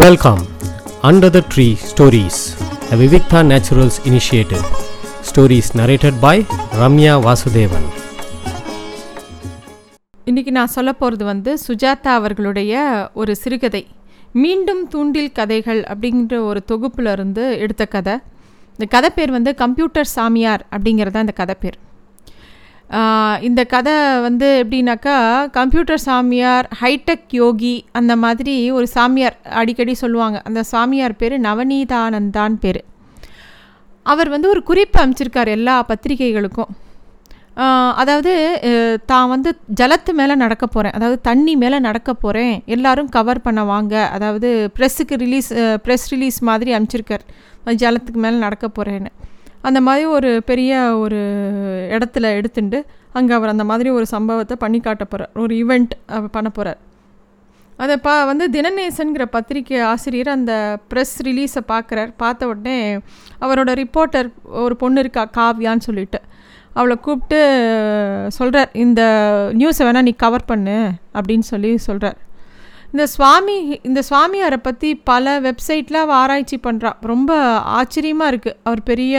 Welcome under the tree stories the Vivikta naturals initiative stories narrated by Ramya Vasudevan இன்றைக்கி நான் சொல்ல போகிறது வந்து சுஜாதா அவர்களுடைய ஒரு சிறுகதை. மீண்டும் தூண்டில் கதைகள் அப்படிங்கிற ஒரு தொகுப்பில் இருந்து எடுத்த கதை. இந்த கதை பேர் வந்து கம்ப்யூட்டர் சாமியார் அப்படிங்கிறது இந்த கதை பேர். இந்த கதை வந்து எப்படின்னாக்கா கம்ப்யூட்டர் சாமியார் ஹைடெக் யோகி அந்த மாதிரி ஒரு சாமியார் அடிக்கடி சொல்லுவாங்க. அந்த சாமியார் பேர் நவநீதானந்தான் பேர். அவர் வந்து ஒரு குறிப்பு அமைச்சிருக்கார் எல்லா பத்திரிகைகளுக்கும். அதாவது தான் வந்து ஜலத்து மேலே நடக்க போகிறேன் அதாவது தண்ணி மேலே நடக்க போகிறேன் எல்லாரும் கவர் பண்ண வாங்க. அதாவது ப்ரெஸ்ஸுக்கு ரிலீஸ் ப்ரெஸ் ரிலீஸ் மாதிரி அமைச்சிருக்கார். ஜலத்துக்கு மேலே நடக்க போகிறேன்னு அந்த மாதிரி ஒரு பெரிய ஒரு இடத்துல எடுத்துட்டு அங்கே அவர் அந்த மாதிரி ஒரு சம்பவத்தை பண்ணி காட்ட போகிறார் ஒரு ஈவெண்ட் பண்ண போகிறார் அதை பா வந்து தினநேசன்கிற பத்திரிக்கை ஆசிரியர் அந்த ப்ரெஸ் ரிலீஸை பார்க்குறார் பார்த்த உடனே அவரோட ரிப்போர்ட்டர் ஒரு பொண்ணு இருக்கா காவ்யான்னு சொல்லிட்டு. அவளை கூப்பிட்டு சொல்கிறார் இந்த நியூஸை வேணால் நீ கவர் பண்ணு அப்படின்னு சொல்லி சொல்கிறார் இந்த சுவாமி இந்த சுவாமியாரை பற்றி பல வெப்சைட்டில் அவள் ஆராய்ச்சி பண்ணுறா ரொம்ப ஆச்சரியமாக இருக்குது அவர் பெரிய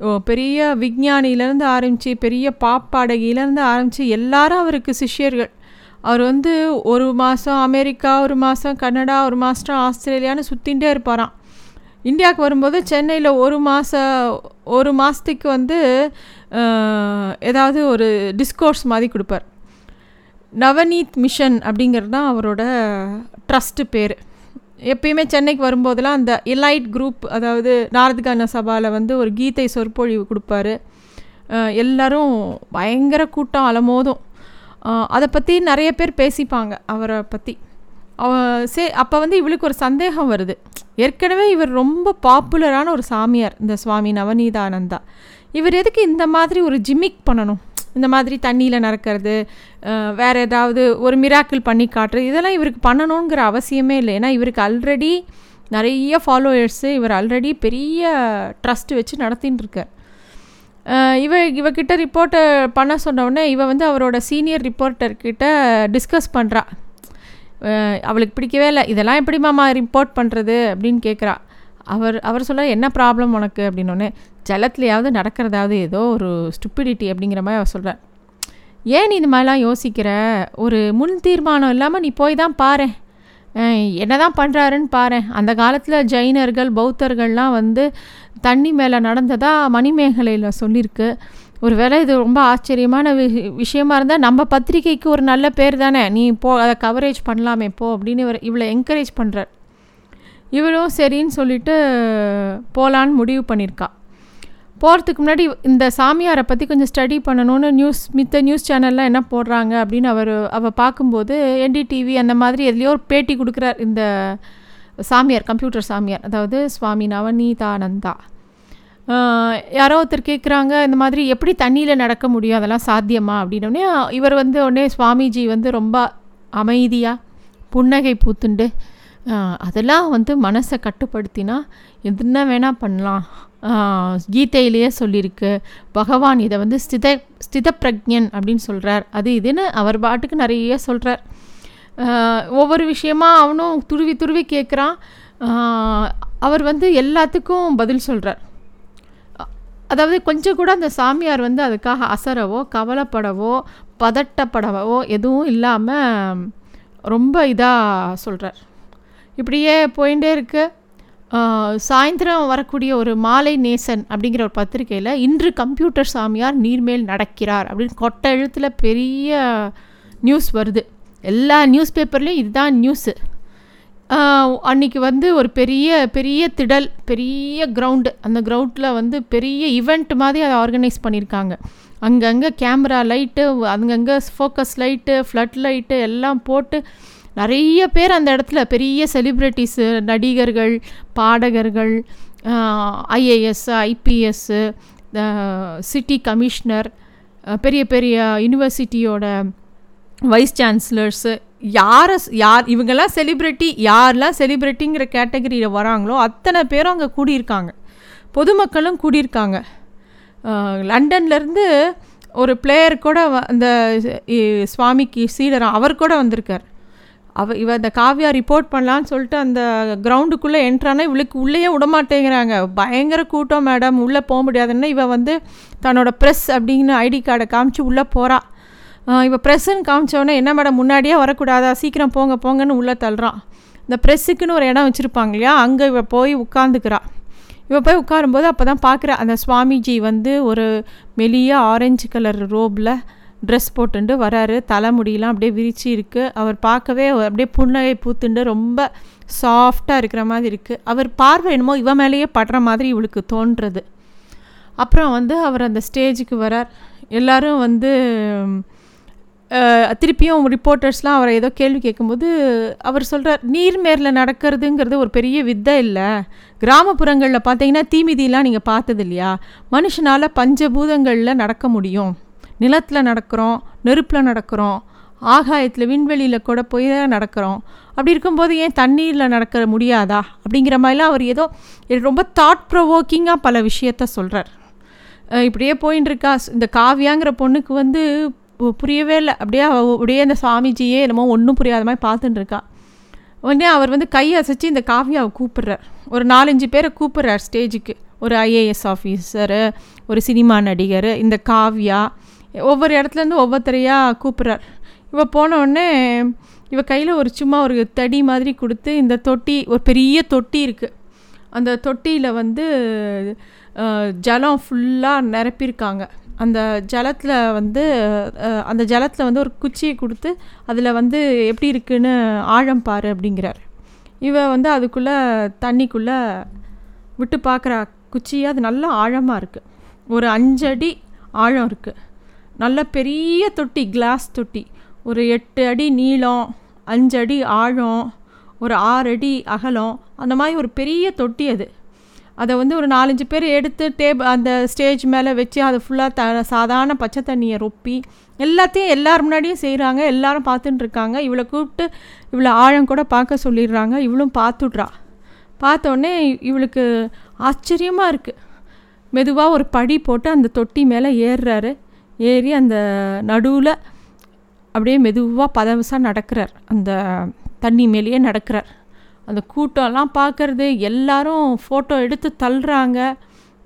ஓ, பெரிய விஞ்ஞானியிலேருந்து ஆரம்பித்து பெரிய பாப்பாடகியிலேருந்து ஆரம்பித்து எல்லாரும் அவருக்கு சிஷ்யர்கள். அவர் வந்து ஒரு மாதம் அமெரிக்கா ஒரு மாதம் கனடா ஒரு மாதம் ஆஸ்திரேலியான்னு சுற்றிகிட்டே இருப்பாராம். இந்தியாவுக்கு வரும்போது சென்னையில் ஒரு மாதம் ஒரு மாதத்துக்கு வந்து ஏதாவது ஒரு டிஸ்கோர்ஸ் மாதிரி கொடுப்பார். நவநீத் மிஷன் அப்படிங்கிறது தான் அவரோட ட்ரஸ்ட்டு பேர். எப்பயுமே சென்னைக்கு வரும்போதெல்லாம் அந்த எலைட் குரூப் அதாவது நாரத்கான சபாவில் வந்து ஒரு கீதை சொற்பொழிவு கொடுப்பாரு. எல்லோரும் எல்லாரும் பயங்கர கூட்டம் அலமோதும். அதை பற்றி நிறைய பேர் பேசிப்பாங்க அவரை பற்றி அவ சே அப்போ வந்து இவளுக்கு ஒரு சந்தேகம் வருது. ஏற்கனவே இவர் ரொம்ப பாப்புலரான ஒரு சாமியார் இந்த சுவாமி நவநீதானந்தா. இவர் எதுக்கு இந்த மாதிரி ஒரு ஜிமிக் பண்ணணும்? இந்த மாதிரி தண்ணியில் நடக்கிறது வேறு வேற ஏதாவது ஒரு மிராக்கிள் பண்ணி காட்டுறது இதெல்லாம் இவருக்கு பண்ணணுங்கிற அவசியமே இல்லை. ஏன்னா இவருக்கு ஆல்ரெடி நிறைய ஃபாலோயர்ஸு இவர் ஆல்ரெடி பெரிய ட்ரஸ்ட் வச்சு நடத்தின்னு இருக்கார். இவ இவகிட்ட ரிப்போர்ட்டை பண்ண சொன்னோடனே இவ வந்து அவரோட சீனியர் ரிப்போர்ட்டர்கிட்ட டிஸ்கஸ் பண்ணுறா அவளுக்கு பிடிக்கவே இல்லை. இதெல்லாம் எப்படி மாமா ரிப்போர்ட் பண்ணுறது அப்படின்னு கேட்குறா அவர் அவர் சொல்ல என்ன ப்ராப்ளம் உனக்கு? அப்படின்னோடனே ஜலத்துலையாவது நடக்கிறதாவது ஏதோ ஒரு ஸ்டுப்பிடிட்டி அப்படிங்கிற மாதிரி அவர் சொல்கிறார் ஏன் நீ இந்த மாதிரிலாம் யோசிக்கிற? ஒரு முன் தீர்மானம் இல்லாமல் நீ போய் தான் பாரு. என்ன தான் பண்ணுறாருன்னு பாரு. அந்த காலத்தில் ஜைனர்கள் பௌத்தர்கள்லாம் வந்து தண்ணி மேலே நடந்ததாக மணிமேகலையில் சொல்லியிருக்கு ஒரு வேளை இது ரொம்ப ஆச்சரியமான வி விஷயமா இருந்தால் நம்ம பத்திரிக்கைக்கு ஒரு நல்ல பேர் தானே. நீ போ அதை கவரேஜ் பண்ணலாமே போ அப்படின்னு இவர் இவளை என்கரேஜ் பண்ணுறார் இவளும் சரின்னு சொல்லிட்டு போகலான்னு முடிவு பண்ணியிருக்கா. போகிறதுக்கு முன்னாடி இந்த சாமியாரை பற்றி கொஞ்சம் ஸ்டடி பண்ணணும்னு நியூஸ் மித்த நியூஸ் சேனல்லாம் என்ன போடுறாங்க அப்படின்னு அவர் அவள் பார்க்கும்போது என்டிடிவி அந்த மாதிரி எதுலேயோ ஒரு பேட்டி கொடுக்குறார் இந்த சாமியார் கம்ப்யூட்டர் சாமியார் அதாவது சுவாமி நவநீதானந்தா. யாரோ ஒருத்தர் கேட்குறாங்க இந்த மாதிரி எப்படி தண்ணியில் நடக்க முடியும் அதெல்லாம் சாத்தியமா அப்படின்னோடனே இவர் வந்து உடனே சுவாமிஜி வந்து ரொம்ப அமைதியாக புன்னகை பூத்துண்டு அதெல்லாம் வந்து மனசை கட்டுப்படுத்தினா எதுனா வேணால் பண்ணலாம். கீதையிலேயே சொல்லியிருக்கு. பகவான் இதை வந்து ஸ்தித ஸ்தித அப்படின்னு சொல்கிறார் அது இதுன்னு அவர் பாட்டுக்கு நிறைய சொல்கிறார் ஒவ்வொரு விஷயமா அவனும் துருவி துருவி கேட்குறான். அவர் வந்து எல்லாத்துக்கும் பதில் சொல்கிறார் அதாவது கொஞ்சம் கூட அந்த சாமியார் வந்து அதுக்காக அசரவோ கவலைப்படவோ பதட்டப்படவோ எதுவும் இல்லாமல் ரொம்ப இதாக சொல்கிறார் இப்படியே போயிட்டே இருக்குது சாயந்தரம் வரக்கூடிய ஒரு மாலை நேசன் அப்படிங்கிற ஒரு பத்திரிக்கையில் இன்று கம்ப்யூட்டர் சாமியார் நீர்மேல் நடக்கிறார் அப்படின்னு கொட்டை எழுத்தில் பெரிய நியூஸ் வருது. எல்லா நியூஸ் பேப்பர்லேயும் இதுதான் நியூஸு அன்றைக்கி வந்து ஒரு பெரிய பெரிய திடல் பெரிய கிரவுண்டு அந்த கிரவுண்டில் வந்து பெரிய ஈவெண்ட் மாதிரி அதை ஆர்கனைஸ் பண்ணியிருக்காங்க. அங்கங்கே கேமரா லைட்டு அங்கங்கே ஃபோக்கஸ் லைட்டு ஃப்ளட் லைட்டு எல்லாம் போட்டு நிறைய பேர் அந்த இடத்துல பெரிய செலிப்ரிட்டிஸு நடிகர்கள் பாடகர்கள் ஐஏஎஸ் ஐபிஎஸ்ஸு சிட்டி கமிஷனர் பெரிய பெரிய யூனிவர்சிட்டியோட வைஸ் சான்சலர்ஸு யாரை யார் இவங்கெல்லாம் செலிப்ரிட்டி யாரெல்லாம் செலிப்ரிட்டிங்கிற கேட்டகரியில் வராங்களோ அத்தனை பேரும் அங்கே கூடியிருக்காங்க. பொதுமக்களும் கூடியிருக்காங்க. லண்டன்லேருந்து ஒரு பிளேயர் கூட வ- அந்த சுவாமிக்கு சீடரா அவர் கூட வந்திருக்கார். அவ இவ இந்த காவியா ரிப்போர்ட் பண்ணலான்னு சொல்லிட்டு அந்த கிரவுண்டுக்குள்ளே என்ட்ரானா இவளுக்கு உள்ளேயே விடமாட்டேங்கிறாங்க பயங்கர கூட்டம் மேடம் உள்ளே போக முடியாதுன்னா இவ வந்து தன்னோட ப்ரெஸ் அப்படின்னு ஐடி கார்டை காமிச்சு உள்ளே போகிறா இவ ப்ரெஸ்ஸுன்னு காமிச்சோடனே என்ன மேடம் முன்னாடியே வரக்கூடாதா? சீக்கிரம் போங்க போங்கன்னு உள்ளே தள்ளுறான். இந்த ப்ரெஸ்ஸுக்குன்னு ஒரு இடம் வச்சுருப்பாங்க இல்லையா? அங்கே இவ போய் உட்காந்துக்கிறாள் இவ போய் உட்காரும்போது அப்போ தான் பார்க்குற அந்த சுவாமிஜி வந்து ஒரு மெலிய ஆரஞ்சு கலர் ரோப்பில் ட்ரெஸ் போட்டுண்டு வராரு. தலைமுடியெலாம் அப்படியே விரிச்சு இருக்குது அவர் பார்க்கவே அப்படியே புன்னகை பூத்துண்டு ரொம்ப சாஃப்டாக இருக்கிற மாதிரி இருக்குது அவர் பார்வை என்னமோ இவ மேலேயே படுற மாதிரி இவளுக்கு தோன்றுறது. அப்புறம் வந்து அவர் அந்த ஸ்டேஜுக்கு வரார். எல்லாரும் வந்து திருப்பியும் ரிப்போர்ட்டர்ஸ்லாம் அவரை ஏதோ கேள்வி கேட்கும்போது அவர் சொல்கிறார் நீர்மேரில் நடக்கிறதுங்கிறது ஒரு பெரிய வித்தை இல்லை. கிராமப்புறங்களில் பார்த்தீங்கன்னா தீமிதிலாம் நீங்கள் பார்த்தது இல்லையா மனுஷனால் பஞ்சபூதங்களில் நடக்க முடியும். நிலத்தில் நடக்கிறோம் நெருப்பில் நடக்கிறோம் ஆகாயத்தில் விண்வெளியில் கூட போய் நடக்கிறோம். அப்படி இருக்கும்போது ஏன் தண்ணீரில் நடக்க முடியாதா? அப்படிங்கிற மாதிரிலாம் அவர் ஏதோ ரொம்ப தாட் ப்ரொவோக்கிங்காக பல விஷயத்த சொல்கிறார் இப்படியே போயின்னு இருக்கா. இந்த காவியாங்கிற பொண்ணுக்கு வந்து புரியவே இல்லை. அப்படியே அப்படியே அந்த சாமிஜியே என்னமோ ஒன்றும் புரியாத மாதிரி பார்த்துட்டு இருக்கா. உடனே அவர் வந்து கை அசைச்சு இந்த காவியாவை கூப்பிட்றார். ஒரு நாலஞ்சு பேரை கூப்பிட்றார் ஸ்டேஜுக்கு. ஒரு ஐஏஎஸ் ஆஃபீஸரு ஒரு சினிமா நடிகர் இந்த காவ்யா ஒவ்வொரு இடத்துலேருந்து ஒவ்வொருத்தரையாக கூப்பிட்றார். இவ போன உடனே இவ கையில் ஒரு சும்மா ஒரு தடி மாதிரி கொடுத்து இந்த தொட்டி ஒரு பெரிய தொட்டி இருக்குது அந்த தொட்டியில் வந்து ஜலம் ஃபுல்லாக நிரப்பியிருக்காங்க. அந்த ஜலத்தில் வந்து அந்த ஜலத்தில் வந்து ஒரு குச்சியை கொடுத்து அதில் வந்து எப்படி இருக்குன்னு ஆழம் பாரு அப்படிங்கிறார். இவ வந்து அதுக்குள்ளே தண்ணிக்குள்ளே விட்டு பார்க்குற குச்சியாக அது நல்லா ஆழமாக இருக்குது ஒரு அஞ்சடி ஆழம் இருக்குது நல்ல பெரிய தொட்டி கிளாஸ் தொட்டி. ஒரு எட்டு அடி நீளம் அஞ்சு அடி ஆழம் ஒரு ஆறு அடி அகலம் அந்த மாதிரி ஒரு பெரிய தொட்டி அது. அதை வந்து ஒரு நாலஞ்சு பேர் எடுத்து டேப் அந்த ஸ்டேஜ் மேலே வச்சு அதை ஃபுல்லாக த சாதாரண பச்சை தண்ணியை ரொப்பி எல்லாத்தையும் எல்லார் முன்னாடியும் செய்கிறாங்க எல்லாரும் பார்த்துட்டுருக்காங்க இவளை கூப்பிட்டு இவ்வளோ ஆழம் கூட பார்க்க சொல்லிடுறாங்க. இவளும் பார்த்துட்றா. பார்த்தோடனே இவளுக்கு ஆச்சரியமாக இருக்குது மெதுவாக ஒரு படி போட்டு அந்த தொட்டி மேலே ஏறுறாரு. ஏறி அந்த நடுவில் அப்படியே மெதுவாக பதவசாக நடக்கிறார். அந்த தண்ணி மேலேயே நடக்கிறார். அந்த கூட்டம்லாம் பார்க்குறது எல்லாரும் ஃபோட்டோ எடுத்து தள்ளுறாங்க.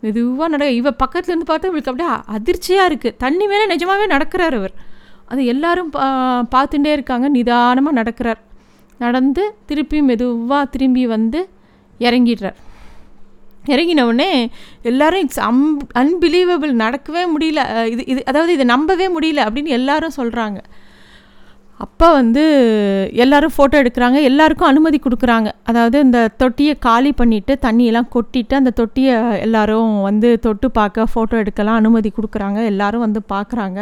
மெதுவாக நட இவ பக்கத்துலேருந்து பார்த்தா இவளுக்கு அப்படியே அதிர்ச்சியாக இருக்குது தண்ணி மேலே நிஜமாகவே நடக்கிறார் அவர். அது எல்லாரும் பா பார்த்துட்டே இருக்காங்க. நிதானமாக நடக்கிறார். நடந்து திருப்பி மெதுவாக திரும்பி வந்து இறங்கிடுறார். இறங்கினவுடனே எல்லாரும் இட்ஸ் அம் அன்பிலீவபிள் நடக்கவே முடியல. இது இது அதாவது இதை நம்பவே முடியல. அப்படின்னு எல்லாரும் சொல்கிறாங்க அப்போ வந்து எல்லோரும் ஃபோட்டோ எடுக்கிறாங்க. எல்லாருக்கும் அனுமதி கொடுக்குறாங்க. அதாவது இந்த தொட்டியை காலி பண்ணிவிட்டு தண்ணியெல்லாம் கொட்டிட்டு அந்த தொட்டியை எல்லோரும் வந்து தொட்டு பார்க்க ஃபோட்டோ எடுக்கலாம் அனுமதி கொடுக்குறாங்க. எல்லோரும் வந்து பார்க்குறாங்க.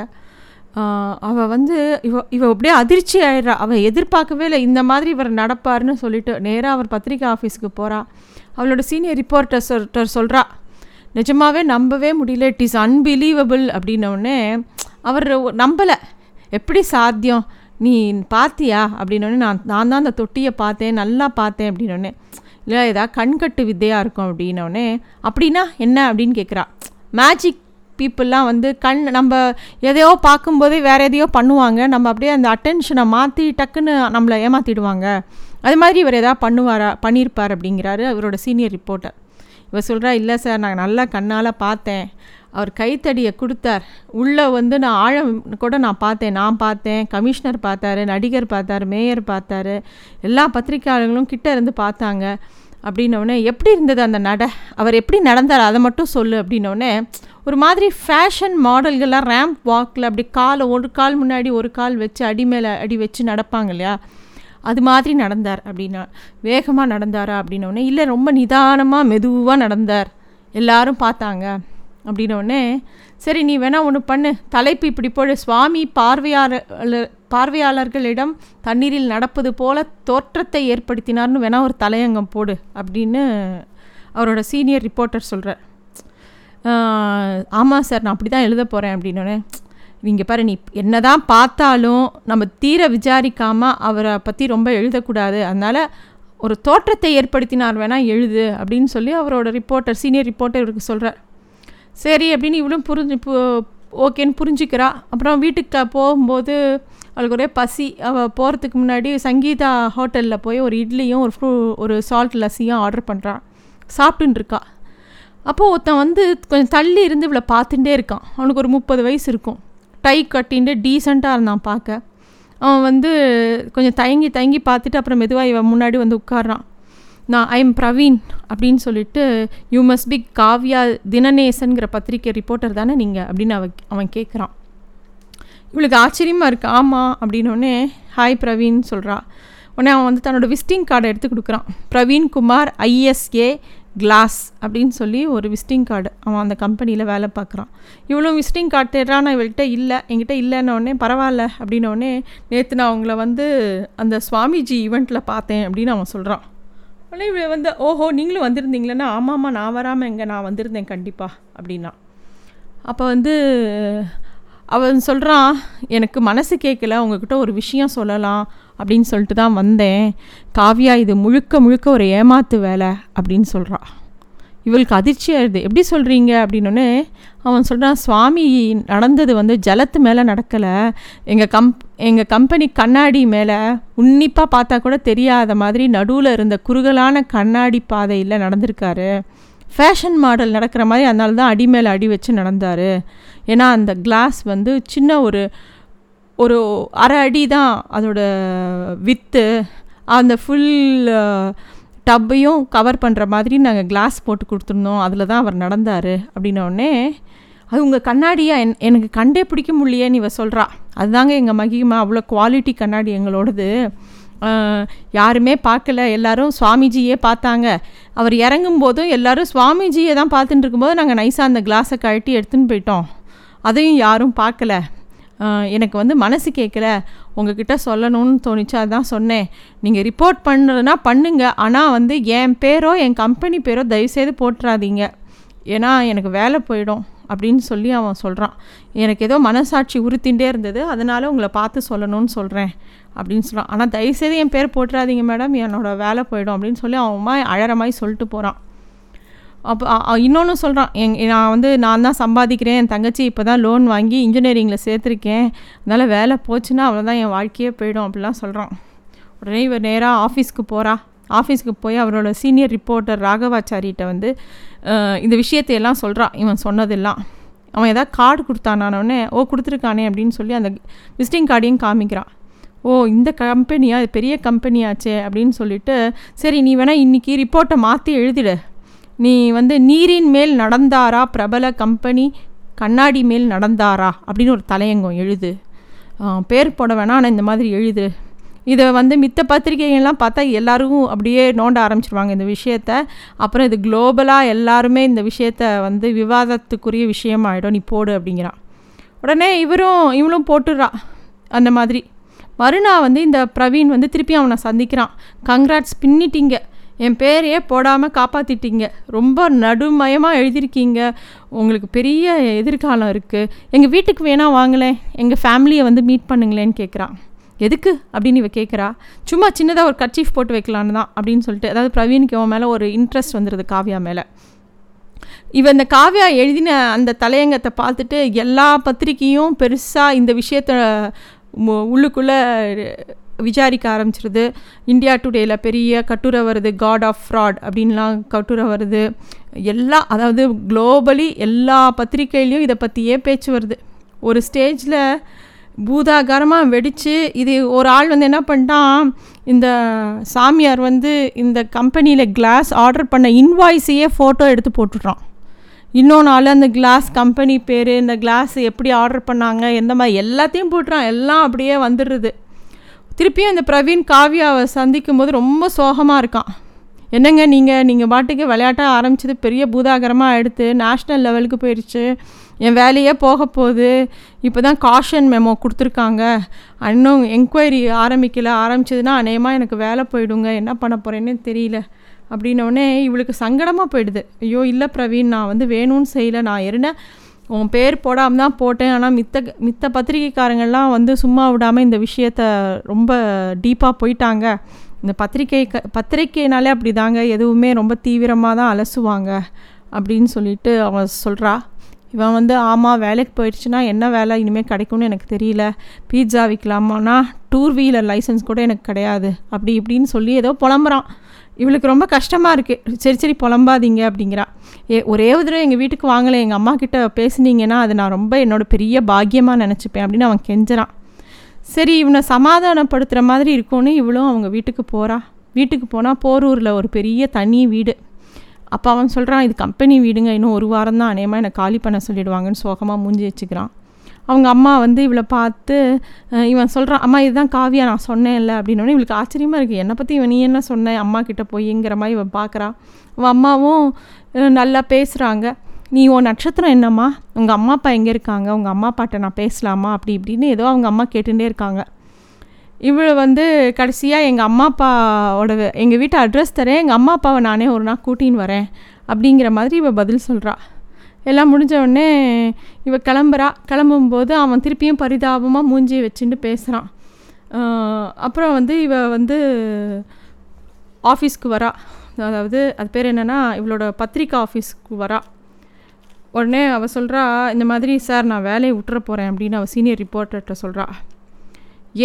அவள் வந்து இவ இவ அப்படியே அதிர்ச்சி ஆயிடுறா. அவள் எதிர்பார்க்கவே இல்லை. இந்த மாதிரி இவர் நடப்பார்னு சொல்லிட்டு நேராக அவர் பத்திரிக்கை ஆஃபீஸுக்கு போகிறா அவளோட சீனியர் ரிப்போர்ட்டர் சொல் சொல்கிறா நிஜமாகவே நம்பவே முடியல. இட் இஸ் அன்பிலீவபிள் அப்படின்னோடனே அவர் நம்பலை. எப்படி சாத்தியம்? நீ பார்த்தியா அப்படின்னோடனே நான் நான் தான் அந்த தொட்டியை பார்த்தேன். நல்லா பார்த்தேன். அப்படின்னோடனே இல்லை ஏதாவது கண்கட்டு வித்தையாக இருக்கும். அப்படின்னோடனே அப்படின்னா என்ன? அப்படின்னு கேட்குறா மேஜிக் பீப்புளெலாம் வந்து கண் நம்ம எதையோ பார்க்கும்போதே வேறு எதையோ பண்ணுவாங்க. நம்ம அப்படியே அந்த அட்டென்ஷனை மாற்றி டக்குன்னு நம்மளை ஏமாற்றிடுவாங்க அது மாதிரி இவர் எதாவது பண்ணுவாரா பண்ணியிருப்பார் அப்படிங்கிறாரு அவரோட சீனியர் ரிப்போர்ட்டர் இவர் சொல்கிறா இல்லை சார் நான் நல்லா கண்ணால் பார்த்தேன். அவர் கைத்தடியை கொடுத்தார். உள்ளே வந்து நான் ஆழம் கூட நான் பார்த்தேன். நான் பார்த்தேன். கமிஷனர் பார்த்தாரு நடிகர் பார்த்தாரு மேயர் பார்த்தாரு. எல்லா பத்திரிக்கையாளர்களும் கிட்டே இருந்து பார்த்தாங்க. அப்படின்னோடனே எப்படி இருந்தது அந்த நட? அவர் எப்படி நடந்தார்? அதை மட்டும் சொல்லு. அப்படின்னோடனே ஒரு மாதிரி ஃபேஷன் மாடல்கள்லாம் ரேம்ப் வாக்கில் அப்படி காலை ஒரு கால் முன்னாடி ஒரு கால் வச்சு அடி மேலே அடி வச்சு நடப்பாங்க இல்லையா? அது மாதிரி நடந்தார் அப்படின்னா வேகமாக நடந்தாரா அப்படின்னோடனே இல்லை ரொம்ப நிதானமாக மெதுவாக நடந்தார். எல்லாரும் பார்த்தாங்க. அப்படின்னோடனே சரி நீ வேணால் ஒன்று பண்ணு. தலைப்பு இப்படி போடு. சுவாமி பார்வையாளர் பார்வையாளர்களிடம் தண்ணீரில் நடப்பது போல தோற்றத்தை ஏற்படுத்தினார்னு வேணால் ஒரு தலையங்கம் போடு. அப்படின்னு அவரோட சீனியர் ரிப்போர்ட்டர் சொல்கிறார் ஆமாம் சார் நான் அப்படி தான் எழுத போகிறேன் அப்படின்னோடனே இங்கே பாரு நீ என்ன தான் பார்த்தாலும் நம்ம தீர விசாரிக்காமல் அவரை பற்றி ரொம்ப எழுதக்கூடாது. அதனால் ஒரு தோற்றத்தை ஏற்படுத்தினார் வேணால் எழுது அப்படின்னு சொல்லி அவரோட ரிப்போர்ட்டர் சீனியர் ரிப்போர்ட்டர் இவருக்கு சொல்கிறார் சரி அப்படின்னு இவளும் புரிஞ்சு ஓகேன்னு புரிஞ்சுக்கிறா. அப்புறம் வீட்டுக்கு போகும்போது அவளுக்கு ஒரே பசி. அவள் போகிறதுக்கு முன்னாடி சங்கீதா ஹோட்டலில் போய் ஒரு இட்லியும் ஒரு ஃப்ரூ ஒரு சால்ட் லஸ்ஸியும் ஆர்டர் பண்ணுறான் சாப்பிட்டுன்னு இருக்கா. அப்போது ஒருத்தன் வந்து கொஞ்சம் தள்ளி இருந்து இவளை பார்த்துட்டே இருக்கான். அவனுக்கு ஒரு முப்பது வயசு இருக்கும். டை கட்டின்ட்டு டீசெண்டாக இருந்தான் பார்க்க. அவன் வந்து கொஞ்சம் தயங்கி தயங்கி பார்த்துட்டு அப்புறம் மெதுவாக இவன் முன்னாடி வந்து உட்கார்றான். நான் ஐ எம் பிரவீன் அப்படின்னு சொல்லிட்டு யூ மஸ்ட் பி காவ்யா தினநேசன்கிற பத்திரிக்கை ரிப்போர்ட்டர் தானே நீங்கள் அப்படின்னு அவன் அவன் கேட்குறான் இவளுக்கு ஆச்சரியமாக இருக்குது ஆமாம் அப்படின்னோடனே ஹாய் பிரவீன் சொல்கிறா உடனே அவன் வந்து தன்னோட விசிட்டிங் கார்டை எடுத்து கொடுக்குறான். பிரவீன் குமார் ஐஎஸ்ஏ கிளாஸ் அப்படின்னு சொல்லி ஒரு விசிட்டிங் கார்டு அவன் அந்த கம்பெனியில் வேலை பார்க்குறான். இவ்வளோ விசிட்டிங் கார்டு தேடுறான்? நான் இவள்கிட்ட இல்லை. என்கிட்ட இல்லைன்னொடனே பரவாயில்ல அப்படின்னோடனே நேற்று நான் அவங்கள வந்து அந்த சுவாமிஜி ஈவெண்ட்டில் பார்த்தேன் அப்படின்னு அவன் சொல்கிறான் உடனே இவள் வந்து ஓஹோ நீங்களும் வந்திருந்தீங்களேன்னா ஆமாம்மா நான் வராமல் எங்கே? நான் வந்திருந்தேன் கண்டிப்பாக அப்படின்னா. அப்போ வந்து அவன் சொல்கிறான் எனக்கு மனசு கேட்கல உங்ககிட்ட ஒரு விஷயம் சொல்லலாம் அப்படின்னு சொல்லிட்டு தான் வந்தேன். காவியா இது முழுக்க முழுக்க ஒரு ஏமாத்து வேலை அப்படின்னு சொல்கிறான் இவளுக்கு அதிர்ச்சியாயிருது எப்படி சொல்கிறீங்க அப்படின்னோடனே அவன் சொல்கிறான் சுவாமி நடந்தது வந்து ஜலத்து மேலே நடக்கலை. எங்கள் கம்ப் எங்கள் கம்பெனி கண்ணாடி மேலே உன்னிப்பாக பார்த்தா கூட தெரியாத மாதிரி நடுவில் இருந்த குறுகலான கண்ணாடி பாதையில் நடந்திருக்காரு. ஃபேஷன் மாடல் நடக்கிற மாதிரி அதனால தான் அடி மேலே அடி வச்சு நடந்தார். ஏன்னா அந்த கிளாஸ் வந்து சின்ன ஒரு ஒரு அரை அடி தான் அதோட வித்து. அந்த ஃபுல் டப்பையும் கவர் பண்ணுற மாதிரி நாங்கள் கிளாஸ் போட்டு கொடுத்துருந்தோம். அதில் தான் அவர் நடந்தார் அப்படின்னோடனே அது உங்கள் கண்ணாடியாக என் எனக்கு கண்டே பிடிக்க முடியலையேன்னு இவ சொல்கிறா அதுதாங்க எங்கள் மகிமா அவ்வளோ குவாலிட்டி கண்ணாடி எங்களோடது. யாருமே பார்க்கல. எல்லாரும் சுவாமிஜியே பார்த்தாங்க. அவர் இறங்கும் போதும் எல்லோரும் சுவாமிஜியை தான் பார்த்துட்டு இருக்கும்போது நாங்கள் நைஸாக அந்த கிளாஸை கழட்டி எடுத்துன்னு போயிட்டோம். அதையும் யாரும் பார்க்கல. எனக்கு வந்து மனசு கேட்கல உங்ககிட்ட சொல்லணும்னு தோணிச்சா அதுதான் சொன்னேன். நீங்கள் ரிப்போர்ட் பண்ணுறதுனா பண்ணுங்க. ஆனால் வந்து என் பேரோ என் கம்பெனி பேரோ தயவுசெய்து போட்டுறாதீங்க. ஏன்னா எனக்கு வேலை போயிடும். அப்படின்னு சொல்லி அவன் சொல்கிறான் எனக்கு ஏதோ மனசாட்சி உறுத்தின்றே இருந்தது அதனால் உங்களை பார்த்து சொல்லணும்னு சொல்கிறேன் அப்படின்னு சொல்கிறான் ஆனால் தயவுசெய்து என் பேர் போட்டுறாதீங்க மேடம் என்னோடய வேலை போயிடும் அப்படின்னு சொல்லி அவன் அழற மாதிரி சொல்லிட்டு போகிறான் அப்போ இன்னொன்று சொல்கிறான் எங் நான் வந்து நான் தான் சம்பாதிக்கிறேன் என் தங்கச்சி இப்போ தான் லோன் வாங்கி இன்ஜினியரிங்கில் சேர்த்துருக்கேன் அதனால் வேலை போச்சுன்னா அவ்வளோதான் என் வாழ்க்கையே போயிடும் அப்படிலாம் சொல்கிறான் உடனே இவர் நேராக ஆஃபீஸ்க்கு போகிறா ஆஃபீஸ்க்கு போய் அவரோட சீனியர் ரிப்போர்ட்டர் ராகவாச்சாரிகிட்ட வந்து இந்த விஷயத்தையெல்லாம் சொல்கிறான் இவன் சொன்னதெல்லாம். அவன் ஏதாவது கார்டு கொடுத்தானானோடனே ஓ கொடுத்துருக்கானே அப்படின்னு சொல்லி அந்த விசிட்டிங் கார்டையும் காமிக்கிறான் ஓ இந்த கம்பெனியா? இது பெரிய கம்பெனியாச்சே அப்படின்னு சொல்லிட்டு சரி நீ வேணால் இன்றைக்கி ரிப்போர்ட்டை மாற்றி எழுதிடு. நீ வந்து நீரின் மேல் நடந்தாரா? பிரபல கம்பெனி கண்ணாடி மேல் நடந்தாரா? அப்படின்னு ஒரு தலையங்கம் எழுது. பேர் போட வேணாம். ஆனால் இந்த மாதிரி எழுது. இதை வந்து மித்த பத்திரிகைகள்லாம் பார்த்தா எல்லோரும் அப்படியே நோண்ட ஆரம்பிச்சிருவாங்க இந்த விஷயத்த. அப்புறம் இது குளோபலாக எல்லாருமே இந்த விஷயத்த வந்து விவாதத்துக்குரிய விஷயமாயிடும். நீ போடு அப்படிங்கிறான். உடனே இவரும் இவளும் போட்டுடுறா அந்த மாதிரி. மறுநாள் வந்து இந்த பிரவீன் வந்து திருப்பி அவனை சந்திக்கிறான். கங்க்ராட்ஸ் பின்னிட்டீங்க. என் பேரையே போடாமல் காப்பாற்றிட்டீங்க ரொம்ப நடுமயமாக எழுதியிருக்கீங்க. உங்களுக்கு பெரிய எதிர்காலம் இருக்குது எங்கள் வீட்டுக்கு வேணால் வாங்கலேன் எங்கள் ஃபேமிலியை வந்து மீட் பண்ணுங்களேன்னு கேட்குறான் எதுக்கு அப்படின்னு இவ கேட்குறா சும்மா சின்னதாக ஒரு கர்ச்சீஃப் போட்டு வைக்கலான்னு தான் அப்படின்னு சொல்லிட்டு அதாவது பிரவீனுக்கு இவன் மேலே ஒரு இன்ட்ரெஸ்ட் வந்துடுது காவ்யா மேலே. இவ இந்த காவ்யா எழுதின அந்த தலையங்கத்தை பார்த்துட்டு எல்லா பத்திரிக்கையும் பெருசாக இந்த விஷயத்த உள்ளுக்குள்ளே விசாரிக்க ஆரம்பிச்சிருது. இந்தியா டுடேயில் பெரிய கட்டுரை வருது காட் ஆஃப் ஃப்ராட் அப்படின்லாம் கட்டுரை வருது. எல்லா அதாவது குளோபலி எல்லா பத்திரிகையிலையும் இதை பற்றியே பேச்சு வருது. ஒரு ஸ்டேஜில் பூதாகாரமாக வெடித்து இது ஒரு ஆள் வந்து என்ன பண்ணிட்டான்? இந்த சாமியார் வந்து இந்த கம்பெனியில் கிளாஸ் ஆர்டர் பண்ண இன்வாய்ஸையே ஃபோட்டோ எடுத்து போட்டுடுறான். இன்னொன்று ஆள் அந்த கிளாஸ் கம்பெனி பேர் இந்த கிளாஸ் எப்படி ஆர்டர் பண்ணாங்க எந்த மாதிரி எல்லாத்தையும் போட்டுறான். எல்லாம் அப்படியே வந்துடுறது. திருப்பியும் அந்த பிரவீன் காவியாவை சந்திக்கும் போது ரொம்ப சோகமாக இருக்கான். என்னங்க நீங்கள் நீங்கள் பாட்டுக்கு விளையாட்டாக ஆரம்பிச்சது பெரிய பூதாகரமாக எடுத்து நேஷ்னல் லெவலுக்கு போயிடுச்சு என் வேலையே போக போகுது. இப்போ தான் காஷன் மெமோ கொடுத்துருக்காங்க. இன்னும் என்கொயரி ஆரம்பிக்கலை. ஆரம்பிச்சதுன்னா அநேகமாக எனக்கு வேலை போயிடுங்க. என்ன பண்ண போகிறேன்னு தெரியல. அப்படின்னோடனே இவளுக்கு சங்கடமாக போயிடுது. ஐயோ இல்லை பிரவீன் நான் வந்து வேணும்னு செய்யலை. நான் என்ன உன் பேர் போடாமல் தான் போட்டேன். ஆனால் மித்த மித்த பத்திரிகைக்காரங்கள்லாம் வந்து சும்மா விடாமல் இந்த விஷயத்த ரொம்ப டீப்பாக போயிட்டாங்க. இந்த பத்திரிகை க பத்திரிக்கைனாலே அப்படி தாங்க எதுவுமே ரொம்ப தீவிரமாக தான் அலசுவாங்க. அப்படின்னு சொல்லிட்டு அவன் சொல்கிறா இவன் வந்து ஆமாம் வேலைக்கு போயிடுச்சுன்னா என்ன வேலை? இனிமேல் கிடைக்கும்னு எனக்கு தெரியல. பீட்சா விற்கலாமான்னா டூர் வீலர் லைசன்ஸ் கூட எனக்கு கிடையாது. அப்படி இப்படின்னு சொல்லி ஏதோ புலம்புறான். இவளுக்கு ரொம்ப கஷ்டமாக இருக்குது சரி சரி புலம்பாதீங்க அப்படிங்கிறா. ஏ ஒரே ஒரு தடவை எங்கள் வீட்டுக்கு வாங்கலை. எங்கள் அம்மா கிட்ட பேசுனீங்கன்னா அது நான் ரொம்ப என்னோடய பெரிய பாக்கியமாக நினச்சிப்பேன் அப்படின்னு அவன் கெஞ்சுறான். சரி இவனை சமாதானப்படுத்துகிற மாதிரி இருக்கும்னு இவளும் அவங்க வீட்டுக்கு போகிறா வீட்டுக்கு போனால் போரூரில் ஒரு பெரிய தனி வீடு. அப்போ அவன் சொல்கிறான் இது கம்பெனி வீடுங்க இன்னும் ஒரு வாரம் தான் அநேகமாக என்னை காலி பண்ண சொல்லிடுவாங்கன்னு சோகமாக மூஞ்சி வச்சுக்கிறான். அவங்க அம்மா வந்து இவளை பார்த்து இவன் சொல்கிறான் அம்மா இதுதான் காவியா நான் சொன்னேன் இல்லை அப்படின்னோடனே இவளுக்கு ஆச்சரியமாக இருக்குது என்னை பற்றி இவன் நீ என்ன சொன்ன? அம்மா கிட்டே போய்ங்கிற மாதிரி இவன் பார்க்குறான் அவன் அம்மாவும் நல்லா பேசுகிறாங்க நீ உன் நட்சத்திரம் என்னம்மா? உங்கள் அம்மா அப்பா எங்கே இருக்காங்க? உங்கள் அம்மா அப்பாட்ட நான் பேசலாமா? அப்படி இப்படின்னு ஏதோ அவங்க அம்மா கேட்டுகிட்டே இருக்காங்க. இவள் வந்து கடைசியாக எங்கள் அம்மா அப்பாவோட எங்கள் வீட்டு அட்ரஸ் தரேன் எங்கள் அம்மா அப்பாவை நானே ஒரு நாள் கூட்டின்னு வரேன் அப்படிங்கிற மாதிரி இவள் பதில் சொல்கிறா எல்லாம் முடிஞ்ச உடனே இவள் கிளம்புறா. கிளம்பும்போது அவன் திருப்பியும் பரிதாபமாக மூஞ்சியை வச்சுட்டு பேசுகிறான் அப்புறம் வந்து இவ வந்து ஆஃபீஸ்க்கு வரா. அதாவது அது பேர் என்னென்னா இவளோட பத்திரிக்கை ஆஃபீஸ்க்கு வரா. உடனே அவள் சொல்கிறா இந்த மாதிரி சார் நான் வேலையை விட்டுற போகிறேன் அப்படின்னு அவள் சீனியர் ரிப்போர்ட்டர்கிட்ட சொல்கிறா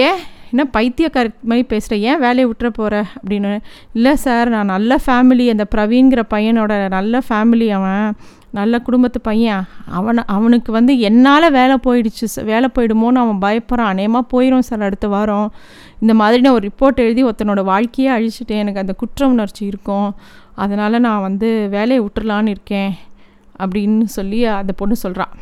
ஏன்? என்ன பைத்தியக்கார மாதிரி பேசுகிற ஏன் வேலையை விட்டுற போகிற அப்படின்னு. இல்லை சார் நான் நல்ல ஃபேமிலி அந்த பிரவீன்கிற பையனோட நல்ல ஃபேமிலி அவன் நல்ல குடும்பத்து பையன். அவனை அவனுக்கு வந்து என்னால் வேலை போயிடுச்சு வேலை போயிடுமோன்னு அவன் பயப்படுறான். அநேகமாக போயிடும் சார் அடுத்த வாரம். இந்த மாதிரி நான் ஒரு ரிப்போர்ட் எழுதி ஒருத்தனோட வாழ்க்கையே அழிச்சிட்டேன். எனக்கு அந்த குற்ற உணர்ச்சி இருக்கும். அதனால் நான் வந்து வேலையை விட்டுறலான்னு இருக்கேன். அப்படின்னு சொல்லி அந்த பொண்ணு சொல்கிறான்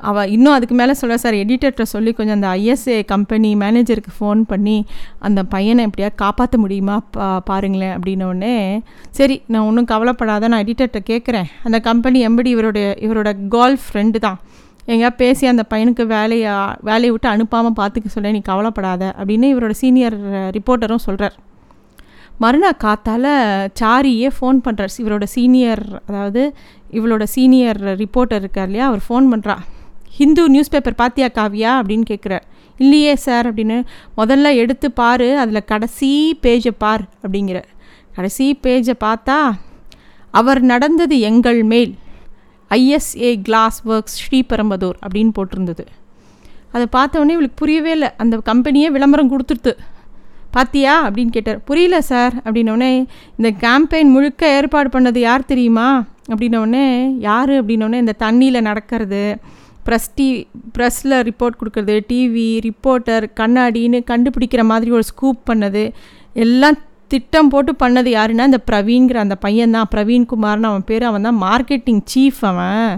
அவள் இன்னும் அதுக்கு மேலே சொல்ல சார் எடிட்டர்கிட்ட சொல்லி கொஞ்சம் அந்த ஐஎஸ்ஏ கம்பெனி மேனேஜருக்கு ஃபோன் பண்ணி அந்த பையனை எப்படியா காப்பாற்ற முடியுமா? பா பாருங்களேன் அப்படின்னோடனே சரி நான் ஒன்றும் கவலைப்படாத நான் எடிட்டர்கிட்ட கேட்குறேன் அந்த கம்பெனி எம்படி இவருடைய இவரோட கேர்ள் ஃப்ரெண்டு தான். எங்கேயா பேசி அந்த பையனுக்கு வேலையை வேலையை விட்டு அனுப்பாமல் பார்த்துக்க சொல்ல நீ கவலைப்படாத அப்படின்னு இவரோட சீனியர் ரிப்போர்ட்டரும் சொல்கிறார் மறுநாள் காத்தால் சாரியே ஃபோன் பண்ணுறார் இவரோட சீனியர் அதாவது இவளோட சீனியர் ரிப்போர்ட்டர் இருக்கார் இல்லையா? அவர் ஃபோன் பண்ணுறா ஹிந்து நியூஸ் பேப்பர் பாத்தியா காவியா? அப்படின்னு கேட்குறார் இல்லையே சார் அப்படின்னு. முதல்ல எடுத்து பார் அதில் கடைசி பேஜை பார் அப்படிங்கிற கடைசி பேஜை பார்த்தா அவர் நடந்தது எங்கள் மேல். ஐஎஸ்ஏ கிளாஸ் ஒர்க்ஸ் ஸ்ரீபெரும்பதூர் அப்படின்னு போட்டிருந்தது. அதை பார்த்தோன்னே இவளுக்கு புரியவே இல்லை. அந்த கம்பெனியே விளம்பரம் கொடுத்துருது பாத்தியா? அப்படின்னு கேட்டார். புரியல சார். அப்படின்னோடனே இந்த கேம்பெயின் முழுக்க ஏற்பாடு பண்ணது யார் தெரியுமா? அப்படின்னோடனே யார்? அப்படின்னோடனே இந்த தண்ணியில் நடக்கிறது ப்ரெஸ் டி ப்ரெஸ்ஸில் ரிப்போர்ட் கொடுக்குறது டிவி ரிப்போர்ட்டர் கண்ணாடின்னு கண்டுபிடிக்கிற மாதிரி ஒரு ஸ்கூப் பண்ணது எல்லாம் திட்டம் போட்டு பண்ணது யாருன்னா இந்த பிரவீன்கிற அந்த பையன் தான் பிரவீன்குமார்னு அவன் பேர். அவன் தான் மார்க்கெட்டிங் சீஃப் அவன்.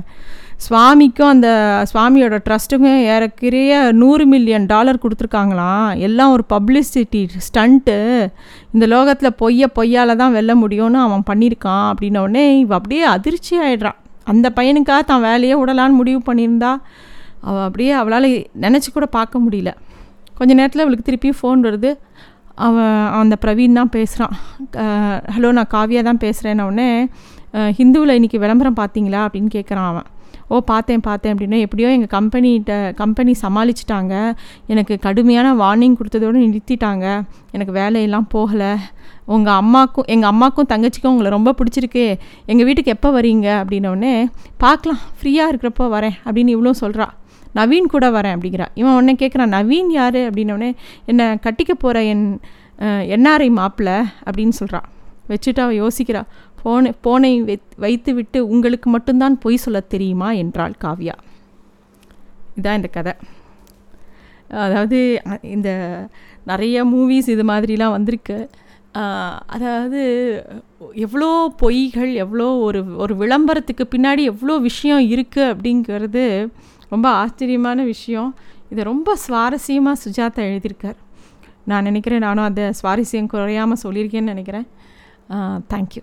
சுவாமிக்கும் அந்த சுவாமியோட ட்ரஸ்ட்டுக்கும் ஏறக்குறைய நூறு மில்லியன் டாலர் கொடுத்துருக்காங்களாம். எல்லாம் ஒரு பப்ளிசிட்டி ஸ்டண்ட்டு. இந்த லோகத்தில் பொய்ய பொய்யால் தான் வெல்ல முடியும்னு அவன் பண்ணியிருக்கான் அப்படின்னோடனே இவ அப்படியே அதிர்ச்சி ஆகிடுறான் அந்த பையனுக்காக தான் வேலையே விடலான்னு முடிவு பண்ணியிருந்தா. அவள் அப்படியே அவளால் நினச்சி கூட பார்க்க முடியல. கொஞ்ச நேரத்தில் அவளுக்கு திருப்பி ஃபோன் வருது. அவன் அந்த பிரவீன் தான் பேசுகிறான் ஹலோ நான் காவியா தான் பேசுகிறேன் உடனே ஹிந்துவில் இன்றைக்கி விளம்பரம் பார்த்தீங்களா? அப்படின்னு கேட்குறான் அவன். ஓ பார்த்தேன் பார்த்தேன் அப்படின்னா எப்படியோ எங்கள் கம்பெனிகிட்ட கம்பெனி சமாளிச்சிட்டாங்க. எனக்கு கடுமையான வார்னிங் கொடுத்ததோடு நிறுத்திட்டாங்க. எனக்கு வேலையெல்லாம் போகலை. உங்கள் அம்மாக்கும் எங்கள் அம்மாக்கும் தங்கச்சிக்கும் உங்களை ரொம்ப பிடிச்சிருக்கு. எங்கள் வீட்டுக்கு எப்போ வரீங்க? அப்படின்னோடனே பார்க்கலாம் ஃப்ரீயாக இருக்கிறப்போ வரேன் அப்படின்னு இவ்வளோ சொல்கிறா நவீன் கூட வரேன் அப்படிங்கிறா. இவன் உடனே கேட்குறான் நவீன் யார்? அப்படின்னோடனே என்னை கட்டிக்க போகிற என் என்ஆர்ஐ மாப்பிள்ள அப்படின்னு சொல்கிறான் வச்சுட்டு அவள் யோசிக்கிறா. போனை போனை வைத்துவிட்டு உங்களுக்கு மட்டும்தான் பொய் சொல்ல தெரியுமா? என்றாள் காவ்யா. இதான் இந்த கதை. அதாவது இந்த நிறைய மூவிஸ் இது மாதிரிலாம் வந்திருக்கு. அதாவது எவ்வளோ பொய்கள் எவ்வளோ ஒரு ஒரு விளம்பரத்துக்கு பின்னாடி எவ்வளோ விஷயம் இருக்குது அப்படிங்கிறது ரொம்ப ஆச்சரியமான விஷயம். இதை ரொம்ப சுவாரஸ்யமாக சுஜாதா எழுதியிருக்கார். நான் நினைக்கிறேன் நானும் அதை சுவாரஸ்யம் குறையாமல் சொல்லியிருக்கேன்னு நினைக்கிறேன். Thank you